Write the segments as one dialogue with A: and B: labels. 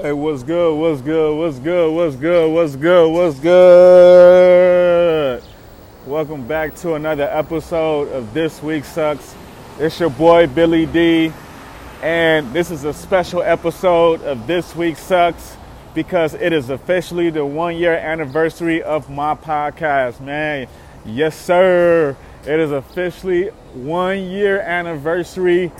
A: Hey, what's good? What's good? What's good? What's good? What's good? What's good? Welcome back to another episode of This Week Sucks. It's your boy Billy D, and this is a special episode of This Week Sucks because it is officially the one year anniversary of my podcast, man. Yes, sir. It is officially one year anniversary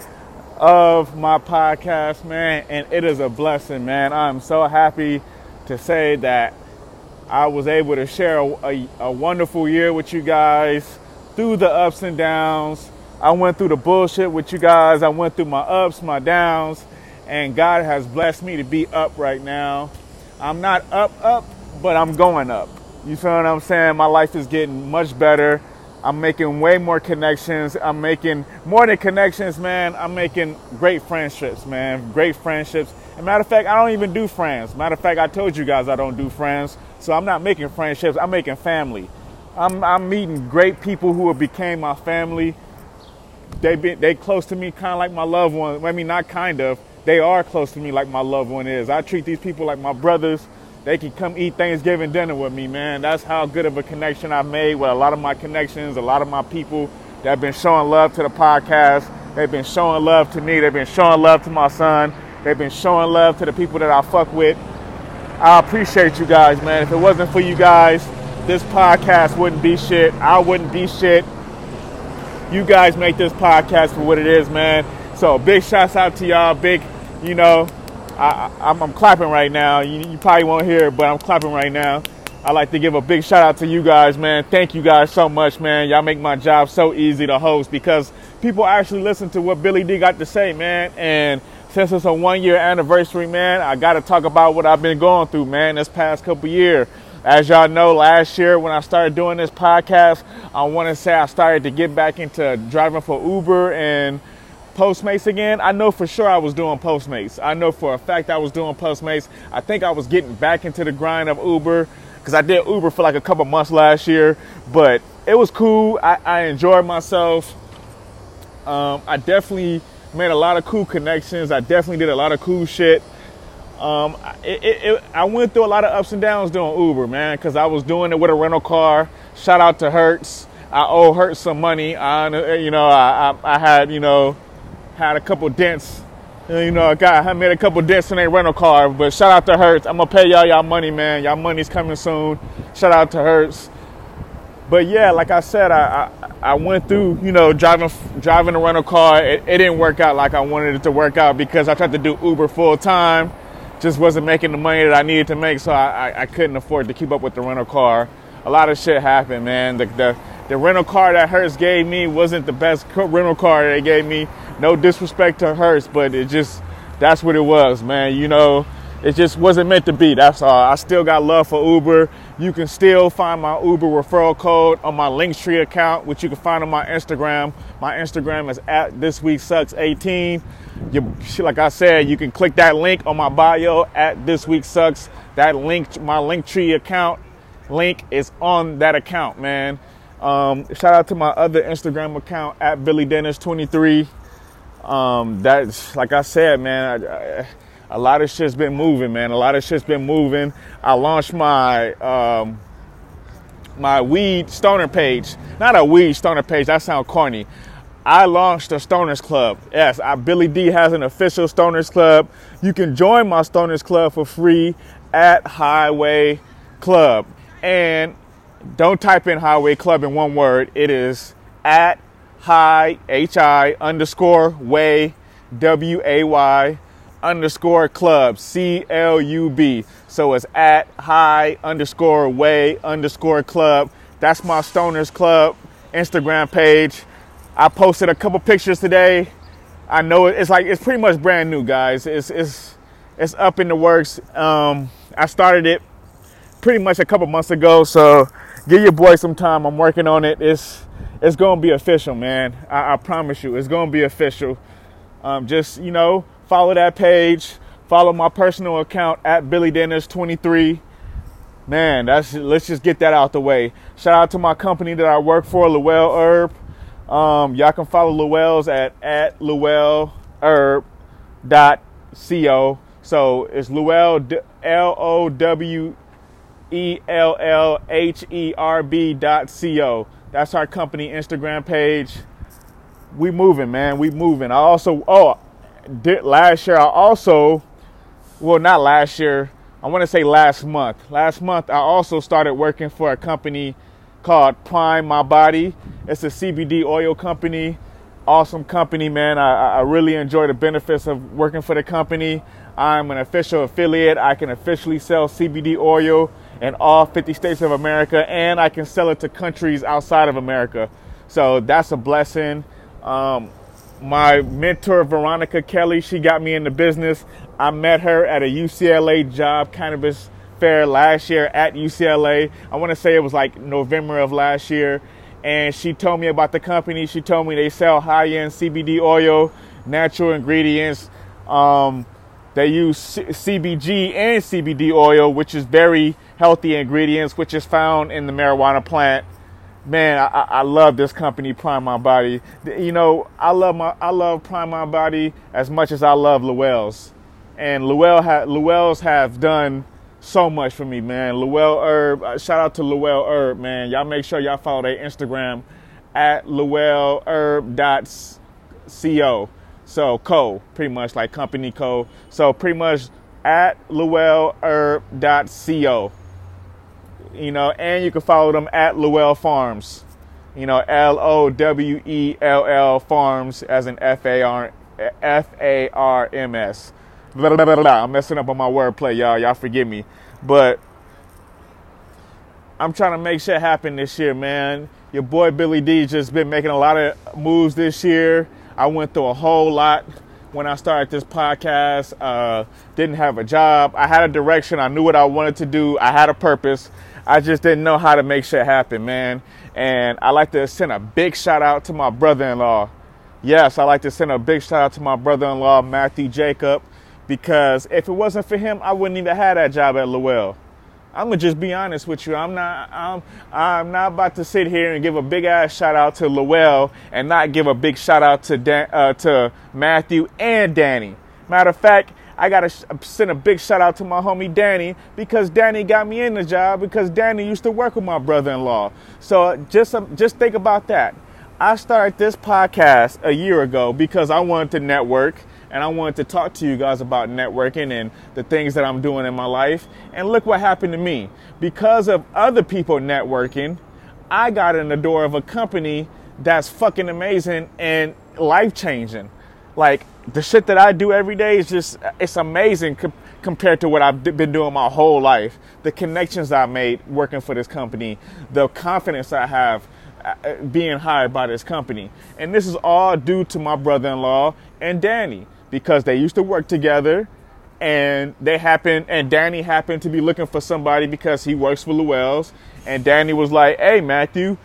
A: of my podcast, man, and it is a blessing, man. I'm so happy to say that I was able to share a, a, a, wonderful year with you guys through the ups and downs. I went through the bullshit with you guys. I went through my ups, my downs, and God has blessed me to be up right now. I'm not up, up, but I'm going up. You feel what I'm saying? My life is getting much better. I'm making way more connections. I'm making more than connections, man. I'm making great friendships, man. Great friendships. And matter of fact, I don't even do friends. Matter of fact, I told you guys I don't do friends. So I'm not making friendships. I'm making family. I'm, I'm meeting great people who have became my family. They be, they close to me, kind of like my loved one. I mean, not kind of. They are close to me like my loved one is. I treat these people like my brothers they can come eat Thanksgiving dinner with me, man. That's how good of a connection I've made with a lot of my connections, a lot of my people that have been showing love to the podcast. They've been showing love to me. They've been showing love to my son. They've been showing love to the people that I fuck with. I appreciate you guys, man. If it wasn't for you guys, this podcast wouldn't be shit. I wouldn't be shit. You guys make this podcast for what it is, man. So big shouts out to y'all. Big, you know, I, am clapping right now. You, you, probably won't hear it, but I'm clapping right now. I'd like to give a big shout out to you guys, man. Thank you guys so much, man. Y'all make my job so easy to host because people actually listen to what Billy D got to say, man. And since it's a one year anniversary, man, I got to talk about what I've been going through, man, this past couple years. As y'all know, last year when I started doing this podcast, I want to say I started to get back into driving for Uber and Postmates again, I know for sure I was doing Postmates. I know for a fact I was doing Postmates. I think I was getting back into the grind of Uber because I did Uber for like a couple months last year, but it was cool. I, I enjoyed myself. Um, I definitely made a lot of cool connections. I definitely did a lot of cool shit. Um, it, it, it, I went through a lot of ups and downs doing Uber, man, because I was doing it with a rental car. Shout out to Hertz. I owe Hertz some money. I, you know, I, I, I had, you know, had a couple dents. You know, I got I made a couple dents in their rental car, but shout out to Hertz. I'm gonna pay y'all y'all money, man. Y'all money's coming soon. Shout out to Hertz. But yeah, like I said, I, I, I went through, you know, driving driving a rental car. It, it didn't work out like I wanted it to work out because I tried to do Uber full time, just wasn't making the money that I needed to make, so I, I, I couldn't afford to keep up with the rental car. A lot of shit happened, man. The, the the rental car that Hertz gave me wasn't the best rental car they gave me. No disrespect to Hertz, but it just that's what it was, man. You know, it just wasn't meant to be. That's all. I still got love for Uber. You can still find my Uber referral code on my Linktree account, which you can find on my Instagram. My Instagram is at this week sucks 18. You, like I said, you can click that link on my bio at this week sucks. That link, my Linktree account link is on that account, man. Um, shout out to my other Instagram account at Billy Dennis 23. Um, that's like I said, man. I, I, a lot of shit's been moving, man. A lot of shit's been moving. I launched my um, my weed stoner page. Not a weed stoner page. That sounds corny. I launched a Stoners Club. Yes, I, Billy D has an official Stoners Club. You can join my Stoners Club for free at Highway Club. And don't type in Highway Club in one word. It is at high H I underscore way W A Y underscore club C L U B. So it's at high underscore way underscore club. That's my Stoners Club Instagram page. I posted a couple pictures today. I know it's like it's pretty much brand new, guys. It's it's it's up in the works. Um, I started it pretty much a couple months ago, so give your boy some time. I'm working on it. It's it's gonna be official, man. I, I promise you, it's gonna be official. Um, just you know, follow that page. Follow my personal account at Billy Dennis 23. Man, that's let's just get that out the way. Shout out to my company that I work for, Lowell Herb. Um, y'all can follow Lowell's at at Lowell Herb dot co. So it's Lowell L O W E L L H E R B dot C O. That's our company Instagram page. We moving, man. We moving. I also oh did last year I also well not last year. I want to say last month. Last month I also started working for a company called Prime My Body. It's a CBD oil company. Awesome company, man. I, I really enjoy the benefits of working for the company. I'm an official affiliate. I can officially sell CBD oil in all 50 states of America, and I can sell it to countries outside of America. So that's a blessing. Um, my mentor, Veronica Kelly, she got me in the business. I met her at a UCLA job cannabis fair last year at UCLA. I want to say it was like November of last year. And she told me about the company. She told me they sell high end CBD oil, natural ingredients. Um, they use C- CBG and CBD oil, which is very healthy ingredients, which is found in the marijuana plant. Man, I, I love this company, Prime My Body. You know, I love my I love Prime My Body as much as I love Lowell's, and Lowell ha- Lowell's have done so much for me, man. Lowell Herb, uh, shout out to Lowell Herb, man. Y'all make sure y'all follow their Instagram at lowellherb.co. So co, pretty much like company co. So pretty much at lowellherb.co. You know, and you can follow them at Lowell Farms. You know, L O W E L L Farms as an F A R F A R M S. I'm messing up on my wordplay, y'all. Y'all forgive me. But I'm trying to make shit happen this year, man. Your boy Billy D just been making a lot of moves this year. I went through a whole lot when I started this podcast. Uh, didn't have a job. I had a direction. I knew what I wanted to do. I had a purpose. I just didn't know how to make shit happen, man. And I like to send a big shout out to my brother in law. Yes, I like to send a big shout out to my brother in law, Matthew Jacob because if it wasn't for him, I wouldn't even have that job at Lowell. I'm gonna just be honest with you. I'm not. I'm. I'm not about to sit here and give a big ass shout out to Lowell and not give a big shout out to Dan, uh, to Matthew and Danny. Matter of fact, I gotta sh- send a big shout out to my homie Danny because Danny got me in the job because Danny used to work with my brother-in-law. So just um, just think about that. I started this podcast a year ago because I wanted to network and I wanted to talk to you guys about networking and the things that I'm doing in my life. And look what happened to me. Because of other people networking, I got in the door of a company that's fucking amazing and life changing. Like the shit that I do every day is just, it's amazing co- compared to what I've been doing my whole life. The connections I made working for this company, the confidence I have uh, being hired by this company. And this is all due to my brother in law and Danny because they used to work together and they happened and Danny happened to be looking for somebody because he works for Lowell's and Danny was like, "Hey Matthew,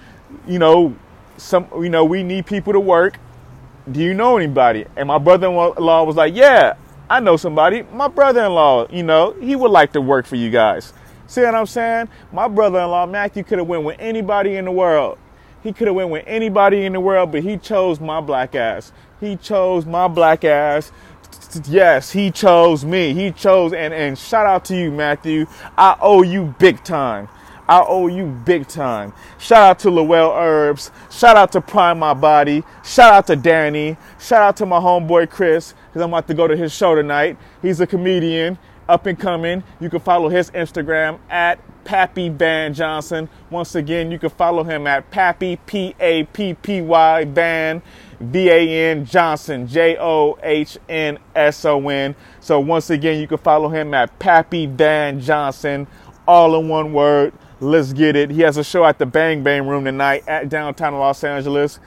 A: you know, some you know, we need people to work. Do you know anybody?" And my brother-in-law was like, "Yeah, I know somebody. My brother-in-law, you know, he would like to work for you guys." See what I'm saying? My brother-in-law Matthew could have went with anybody in the world. He could have went with anybody in the world, but he chose my black ass. He chose my black ass. Yes, he chose me. He chose, and, and shout out to you, Matthew. I owe you big time. I owe you big time. Shout out to Lowell Herbs. Shout out to Prime My Body. Shout out to Danny. Shout out to my homeboy Chris, because I'm about to go to his show tonight. He's a comedian, up and coming. You can follow his Instagram at Pappy Van Johnson. Once again, you can follow him at Pappy, P A P P Y Van V A N Johnson, J O H N S O N. So once again, you can follow him at Pappy Van Johnson, all in one word. Let's get it. He has a show at the Bang Bang Room tonight at downtown Los Angeles.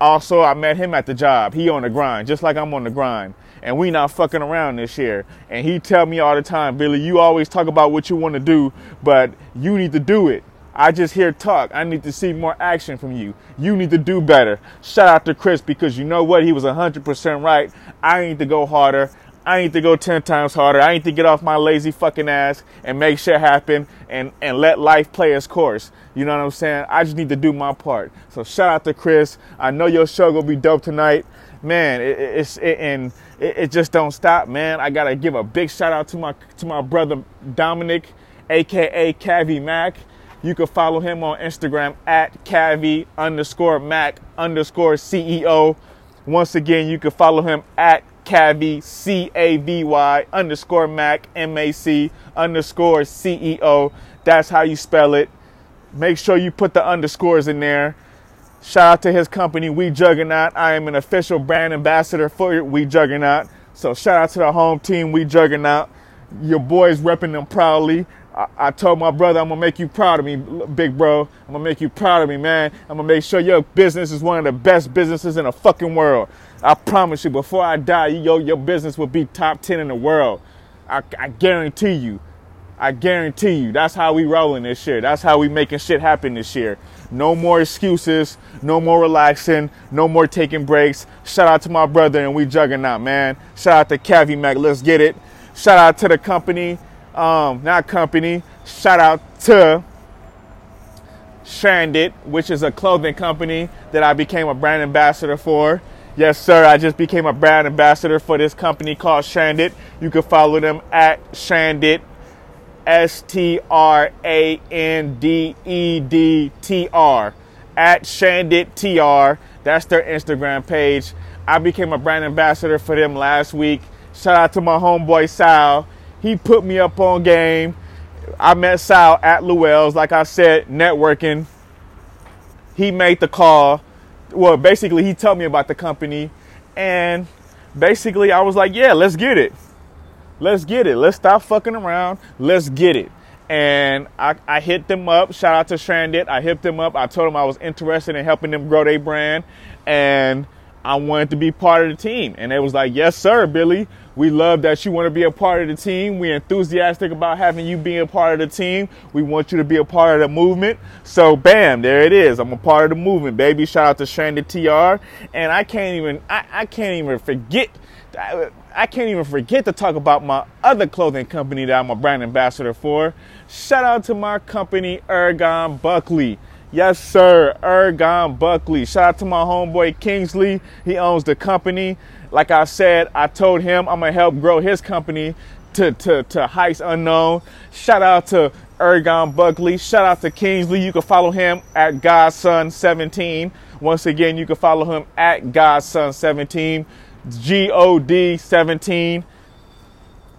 A: Also, I met him at the job. He on the grind, just like I'm on the grind. And we not fucking around this year. And he tell me all the time, Billy, you always talk about what you want to do, but you need to do it. I just hear talk. I need to see more action from you. You need to do better. Shout out to Chris because you know what? He was 100% right. I need to go harder. I need to go 10 times harder. I need to get off my lazy fucking ass and make shit happen and, and let life play its course. You know what I'm saying? I just need to do my part. So shout out to Chris. I know your show gonna be dope tonight. Man, it, it's, it, and it, it just don't stop, man. I gotta give a big shout out to my to my brother Dominic, aka Cavy Mac. You can follow him on Instagram at Cavy underscore Mac underscore CEO. Once again, you can follow him at Cavy, C A V Y underscore Mac, M A C underscore CEO. That's how you spell it. Make sure you put the underscores in there. Shout out to his company, We Juggernaut. I am an official brand ambassador for We Juggernaut. So shout out to the home team, We Juggernaut. Your boys repping them proudly. I, I told my brother, I'm gonna make you proud of me, big bro. I'm gonna make you proud of me, man. I'm gonna make sure your business is one of the best businesses in the fucking world. I promise you, before I die, yo, your business will be top 10 in the world. I, I guarantee you. I guarantee you. That's how we rolling this year. That's how we making shit happen this year. No more excuses. No more relaxing. No more taking breaks. Shout out to my brother and we juggernaut, man. Shout out to Cavy Mac. Let's get it. Shout out to the company. Um, not company. Shout out to Stranded, which is a clothing company that I became a brand ambassador for. Yes, sir. I just became a brand ambassador for this company called Stranded. You can follow them at Stranded, S T R A N D E D T R, at Stranded TR. That's their Instagram page. I became a brand ambassador for them last week. Shout out to my homeboy Sal. He put me up on game. I met Sal at Lowell's, like I said, networking. He made the call well, basically, he told me about the company, and basically, I was like, yeah, let's get it. Let's get it. Let's stop fucking around. Let's get it. And I, I hit them up. Shout out to Stranded. I hit them up. I told them I was interested in helping them grow their brand. And I wanted to be part of the team. And they was like, yes, sir, Billy. We love that you want to be a part of the team. We're enthusiastic about having you be a part of the team. We want you to be a part of the movement. So, bam, there it is. I'm a part of the movement, baby. Shout out to Stranded TR. And I can't even, I, I can't even forget. I, I can't even forget to talk about my other clothing company that I'm a brand ambassador for. Shout out to my company, Ergon Buckley. Yes, sir. Ergon Buckley. Shout out to my homeboy Kingsley. He owns the company. Like I said, I told him I'm gonna help grow his company to, to, to heights unknown. Shout out to Ergon Buckley. Shout out to Kingsley. You can follow him at Godson17. Once again, you can follow him at Godson17. G O D 17.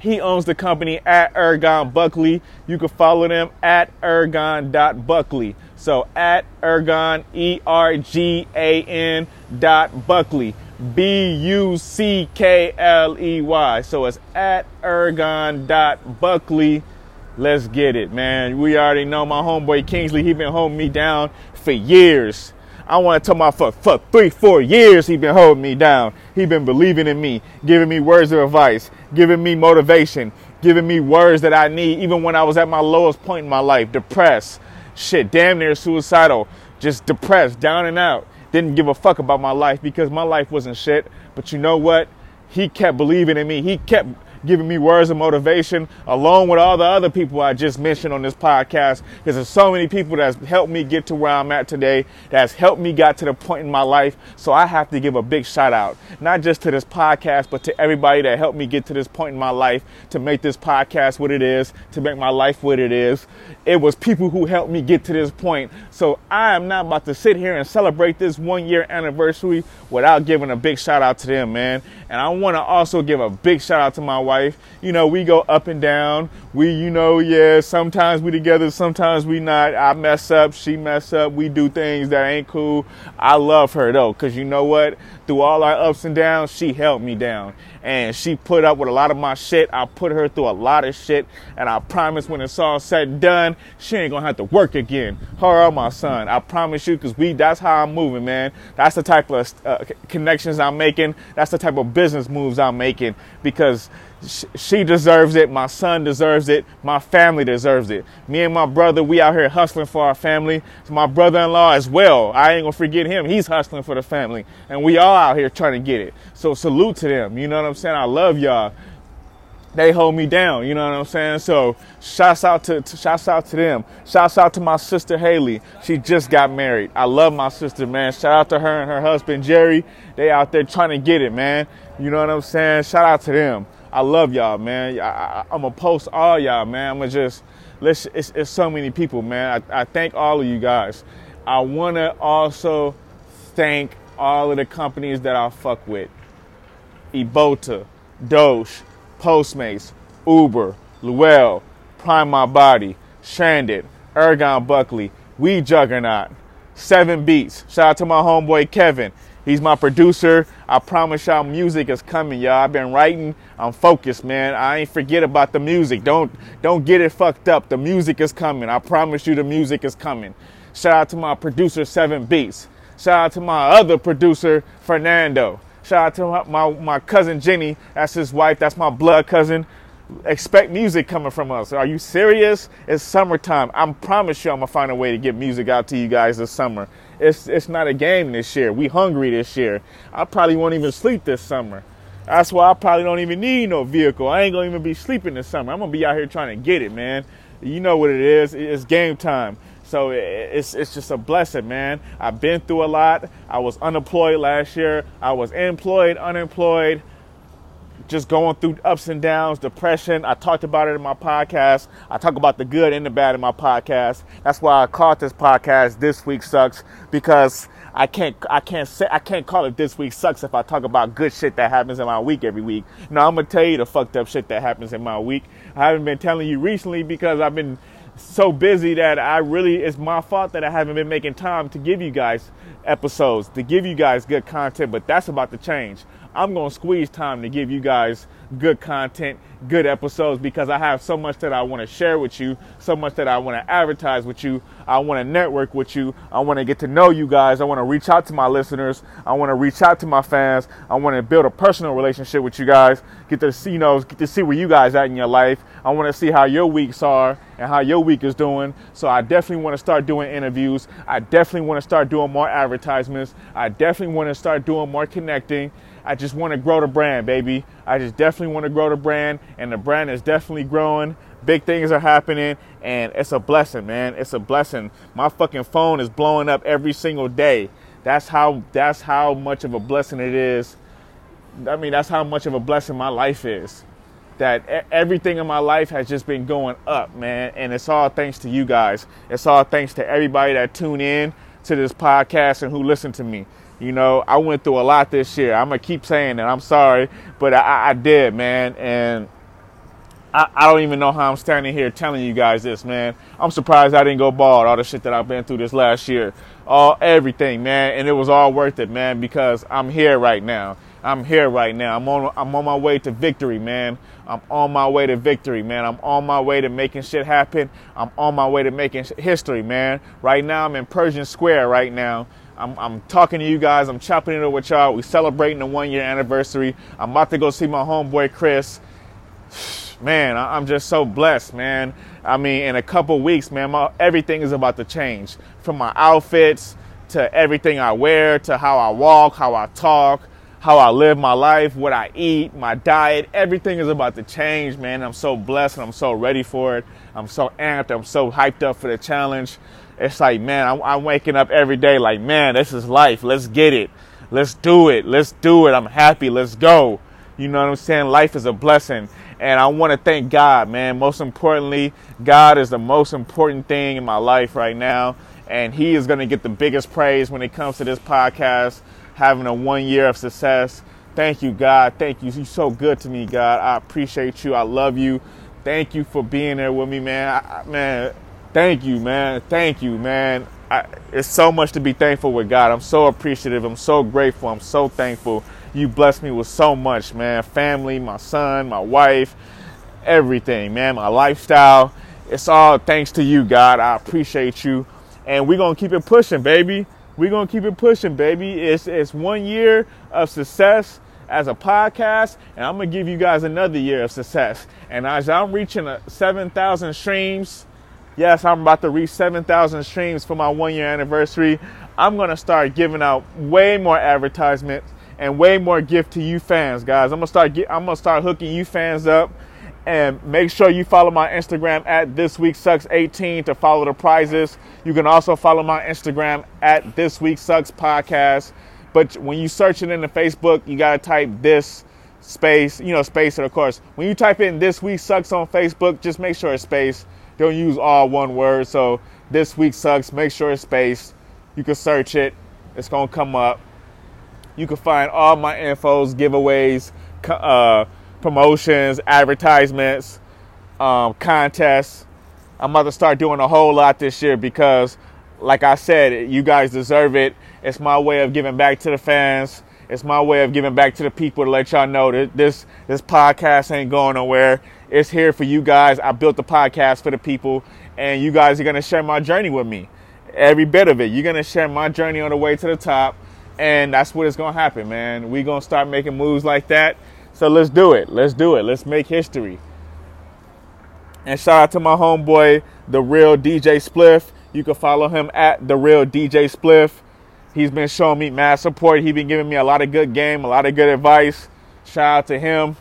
A: He owns the company at Ergon Buckley. You can follow them at ergon.buckley. So at ergon, E R G A N dot Buckley. B U C K L E Y. So it's at ergon dot Buckley. Let's get it, man. We already know my homeboy Kingsley. He been holding me down for years. I want to tell my for, for three, four years he been holding me down. He been believing in me, giving me words of advice, giving me motivation, giving me words that I need, even when I was at my lowest point in my life, depressed, shit, damn near suicidal, just depressed, down and out. Didn't give a fuck about my life because my life wasn't shit. But you know what? He kept believing in me. He kept giving me words of motivation, along with all the other people I just mentioned on this podcast. Because there's so many people that's helped me get to where I'm at today, that's helped me got to the point in my life. So I have to give a big shout out, not just to this podcast, but to everybody that helped me get to this point in my life to make this podcast what it is, to make my life what it is. It was people who helped me get to this point. So I am not about to sit here and celebrate this one year anniversary without giving a big shout out to them, man. And I want to also give a big shout out to my wife. You know, we go up and down. We, you know, yeah, sometimes we together, sometimes we not. I mess up, she mess up. We do things that ain't cool. I love her though, cause you know what? Through all our ups and downs, she held me down and she put up with a lot of my shit. I put her through a lot of shit, and I promise when it's all said and done, she ain't gonna have to work again. Her or my son. I promise you, cause we that's how I'm moving, man. That's the type of uh, connections I'm making. That's the type of business moves I'm making because she deserves it. My son deserves it. My family deserves it. Me and my brother, we out here hustling for our family. my brother-in-law as well. I ain't gonna forget him. He's hustling for the family, and we all out here trying to get it. So salute to them. You know what I'm saying? I love y'all. They hold me down. You know what I'm saying? So shouts out to, to shouts out to them. Shouts out to my sister Haley. She just got married. I love my sister, man. Shout out to her and her husband Jerry. They out there trying to get it, man You know what I'm saying? Shout out to them. I love y'all, man. I, am to post all y'all, man. I'm to just, let's, it's, it's, so many people, man. I, I thank all of you guys. I want to also thank all of the companies that I fuck with. Ebota, Doge, Postmates, Uber, Lowell, Prime My Body, Stranded, Ergon Buckley, We Juggernaut, Seven Beats. Shout out to my homeboy Kevin. He's my producer. I promise y'all music is coming, y'all. I've been writing. I'm focused, man. I ain't forget about the music. Don't don't get it fucked up. The music is coming. I promise you the music is coming. Shout out to my producer Seven Beats. Shout out to my other producer Fernando. Shout out to my, my, my cousin Jenny. That's his wife. That's my blood cousin expect music coming from us. Are you serious? It's summertime. I promise you I'm gonna find a way to get music out to you guys this summer. It's it's not a game this year. We hungry this year. I probably won't even sleep this summer. That's why I probably don't even need no vehicle. I ain't gonna even be sleeping this summer. I'm gonna be out here trying to get it, man. You know what it is. It's game time. So it's it's just a blessing, man. I've been through a lot. I was unemployed last year. I was employed, unemployed just going through ups and downs, depression. I talked about it in my podcast. I talk about the good and the bad in my podcast. That's why I called this podcast "This Week Sucks" because I can't I can't say I can't call it "This Week Sucks" if I talk about good shit that happens in my week every week. No, I'm gonna tell you the fucked up shit that happens in my week. I haven't been telling you recently because I've been so busy that I really it's my fault that I haven't been making time to give you guys episodes, to give you guys good content, but that's about to change. I'm going to squeeze time to give you guys good content, good episodes because I have so much that I want to share with you, so much that I want to advertise with you. I want to network with you. I want to get to know you guys. I want to reach out to my listeners. I want to reach out to my fans. I want to build a personal relationship with you guys. Get to see, you know, get to see where you guys at in your life. I want to see how your weeks are and how your week is doing. So I definitely want to start doing interviews. I definitely want to start doing more advertisements. I definitely want to start doing more connecting. I just want to grow the brand, baby. I just definitely want to grow the brand, and the brand is definitely growing. Big things are happening, and it's a blessing, man. It's a blessing. My fucking phone is blowing up every single day. That's how that's how much of a blessing it is. I mean, that's how much of a blessing my life is. That everything in my life has just been going up, man, and it's all thanks to you guys. It's all thanks to everybody that tune in to this podcast and who listen to me. You know, I went through a lot this year. I'm gonna keep saying that. I'm sorry, but I, I did, man, and I, I, don't even know how I'm standing here telling you guys this, man. I'm surprised I didn't go bald. All the shit that I've been through this last year, all everything, man, and it was all worth it, man, because I'm here right now. I'm here right now. I'm on I'm on my way to victory, man. I'm on my way to victory, man. I'm on my way to making shit happen. I'm on my way to making history, man. Right now I'm in Pershing Square right now I'm, I'm talking to you guys. I'm chopping it up with y'all. We celebrating the one year anniversary. I'm about to go see my homeboy Chris. Man, I'm just so blessed, man. I mean, in a couple weeks, man, my, everything is about to change. From my outfits to everything I wear to how I walk, how I talk, how I live my life, what I eat, my diet, everything is about to change, man. I'm so blessed and I'm so ready for it. I'm so amped. I'm so hyped up for the challenge it's like, man, I'm, I'm, waking up every day like, man, this is life. Let's get it. Let's do it. Let's do it. I'm happy. Let's go. You know what I'm saying? Life is a blessing. And I want to thank God, man. Most importantly, God is the most important thing in my life right now. And He is going to get the biggest praise when it comes to this podcast, having a one year of success. Thank you, God. Thank you. You're so good to me, God. I appreciate you. I love you. Thank you for being there with me, man. I, man, Thank you, man. Thank you, man. I, it's so much to be thankful with God. I'm so appreciative. I'm so grateful. I'm so thankful. You blessed me with so much, man. Family, my son, my wife, everything, man. My lifestyle. It's all thanks to you, God. I appreciate you. And we're going to keep it pushing, baby. We're to keep it pushing, baby. It's, it's one year of success as a podcast, and I'm to give you guys another year of success. And as I'm reaching 7,000 streams, Yes, I'm about to reach 7,000 streams for my one year anniversary. I'm to start giving out way more advertisements and way more gift to you fans, guys. I'm to start get, I'm to start hooking you fans up and make sure you follow my Instagram at this week sucks 18 to follow the prizes. You can also follow my Instagram at this week sucks podcast. But when you search it in the Facebook, you got to type this space, you know, space, and of course, when you type in this week sucks on Facebook, just make sure it's space. Don't use all one word. So this week sucks, make sure it's space. You can search it, it's gonna come up. You can find all my infos, giveaways, uh, promotions, advertisements, um, contests. I'm about to start doing a whole lot this year because, like I said, you guys deserve it. It's my way of giving back to the fans. It's my way of giving back to the people to let y'all know that this this podcast ain't going nowhere. It's here for you guys. I built the podcast for the people, and you guys are gonna share my journey with me. Every bit of it. You're gonna share my journey on the way to the top, and that's what is gonna happen, man. We gonna start making moves like that. So let's do it. Let's do it. Let's make history. And shout out to my homeboy, the real DJ Spliff. You can follow him at the real DJ Spliff. He's been showing me mad support. He's been giving me a lot of good game, a lot of good advice. Shout out to him.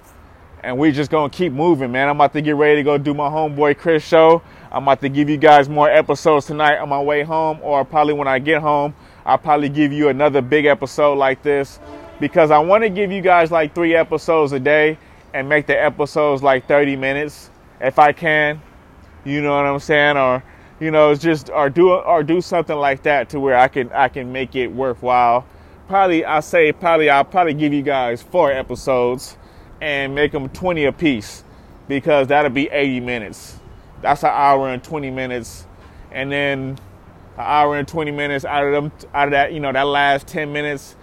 A: And we just gonna keep moving, man. I'm about to get ready to go do my homeboy Chris show. I'm about to give you guys more episodes tonight on my way home, or probably when I get home, I'll probably give you another big episode like this because I want to give you guys like three episodes a day and make the episodes like 30 minutes if I can. You know what I'm saying? Or you know, it's just or do or do something like that to where I can I can make it worthwhile. Probably I say probably I'll probably give you guys four episodes and make them 20 a piece because that'll be 80 minutes. That's an hour and 20 minutes, and then an hour and 20 minutes out of them out of that you know that last 10 minutes,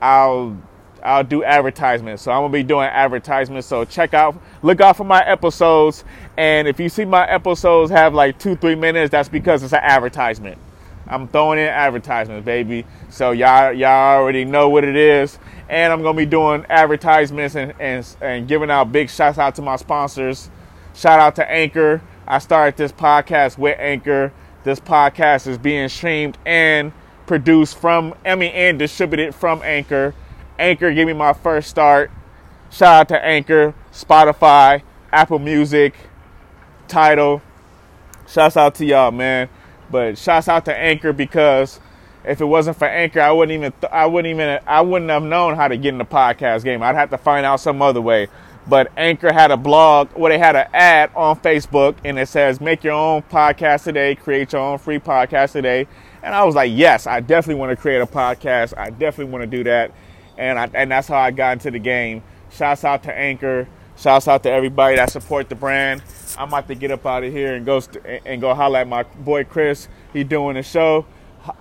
A: I'll I'll do advertisements. So I'm gonna be doing advertisements. So check out, look out for my episodes. And if you see my episodes have like two, three minutes, that's because it's an advertisement. I'm throwing in advertisements, baby. So y'all, y'all already know what it is. And I'm gonna be doing advertisements and, and, and giving out big shouts out to my sponsors. Shout out to Anchor. I started this podcast with Anchor. This podcast is being streamed and produced from, mean, and distributed from Anchor. Anchor gave me my first start. Shout out to Anchor, Spotify, Apple Music, Tidal. Shouts out to y'all, man. But shouts out to Anchor because if it wasn't for Anchor, I wouldn't even th- I wouldn't even I wouldn't have known how to get in the podcast game. I'd have to find out some other way. But Anchor had a blog, well, they had an ad on Facebook, and it says, "Make your own podcast today. Create your own free podcast today." And I was like, "Yes, I definitely want to create a podcast. I definitely want to do that." and I, and that's how I got into the game. Shouts out to Anchor. Shouts out to everybody that support the brand. I'm about to get up out of here and go st- and go holla at my boy Chris. He doing the show.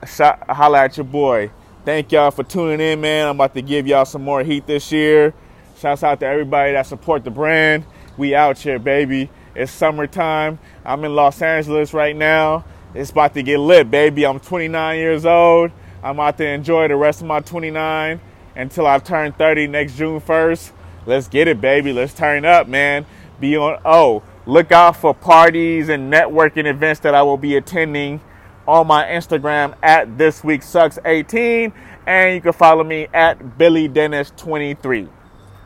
A: H- holla at your boy. Thank y'all for tuning in, man. I'm about to give y'all some more heat this year. Shouts out to everybody that support the brand. We out here, baby. It's summertime. I'm in Los Angeles right now. It's about to get lit, baby. I'm 29 years old. I'm out to enjoy the rest of my 29 until I turn 30 next June 1st. Let's get it, baby. Let's turn up, man. Be on. Oh, look out for parties and networking events that I will be attending on my Instagram at this week sucks 18, and you can follow me at Billy Dennis 23.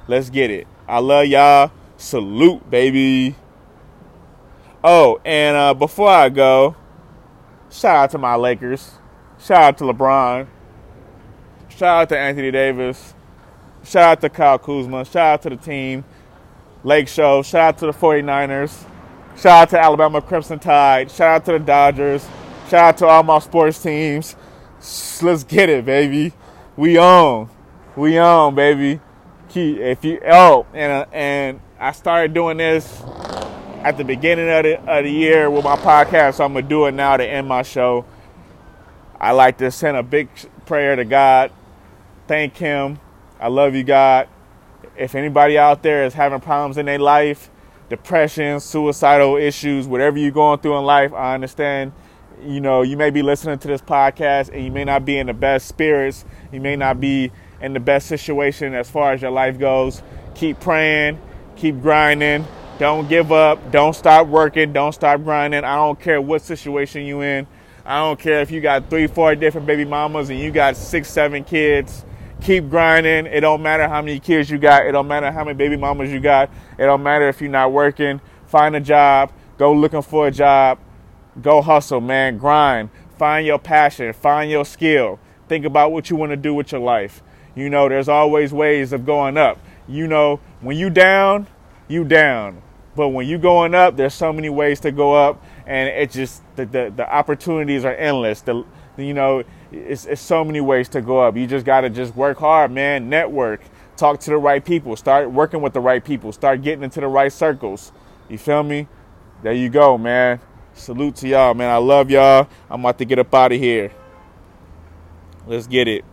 A: Let's get it. I love y'all. Salute, baby. Oh, and uh, before I go, shout out to my Lakers. Shout out to LeBron. Shout out to Anthony Davis. Shout out to Kyle Kuzma. Shout out to the team. Lake Show. Shout out to the 49ers. Shout out to Alabama Crimson Tide. Shout out to the Dodgers. Shout out to all my sports teams. Let's get it, baby. We on. We on, baby. If you oh, and uh, and I started doing this at the beginning of the, of the year with my podcast, so I'm gonna do it now to end my show. I like to send a big prayer to God thank Him. I love you, God. If anybody out there is having problems in their life, depression, suicidal issues, whatever you're going through in life, I understand. You know, you may be listening to this podcast and you may not be in the best spirits. You may not be in the best situation as far as your life goes. Keep praying, keep grinding. Don't give up. Don't stop working. Don't stop grinding. I don't care what situation you in. I don't care if you got three, four different baby mamas and you got six, seven kids keep grinding. It don't matter how many kids you got. It don't matter how many baby mamas you got. It don't matter if you're not working. Find a job. Go looking for a job. Go hustle, man. Grind. Find your passion. Find your skill. Think about what you want to do with your life. You know, there's always ways of going up. you know, when you down, you down. But when you're going up, there's so many ways to go up, and it just the the, the opportunities are endless. The you know, it's, it's so many ways to go up. You just gotta just work hard, man. Network, talk to the right people, start working with the right people, start getting into the right circles. You feel me? There you go, man. Salute to y'all, man. I love y'all. I'm about to get up out of here. Let's get it.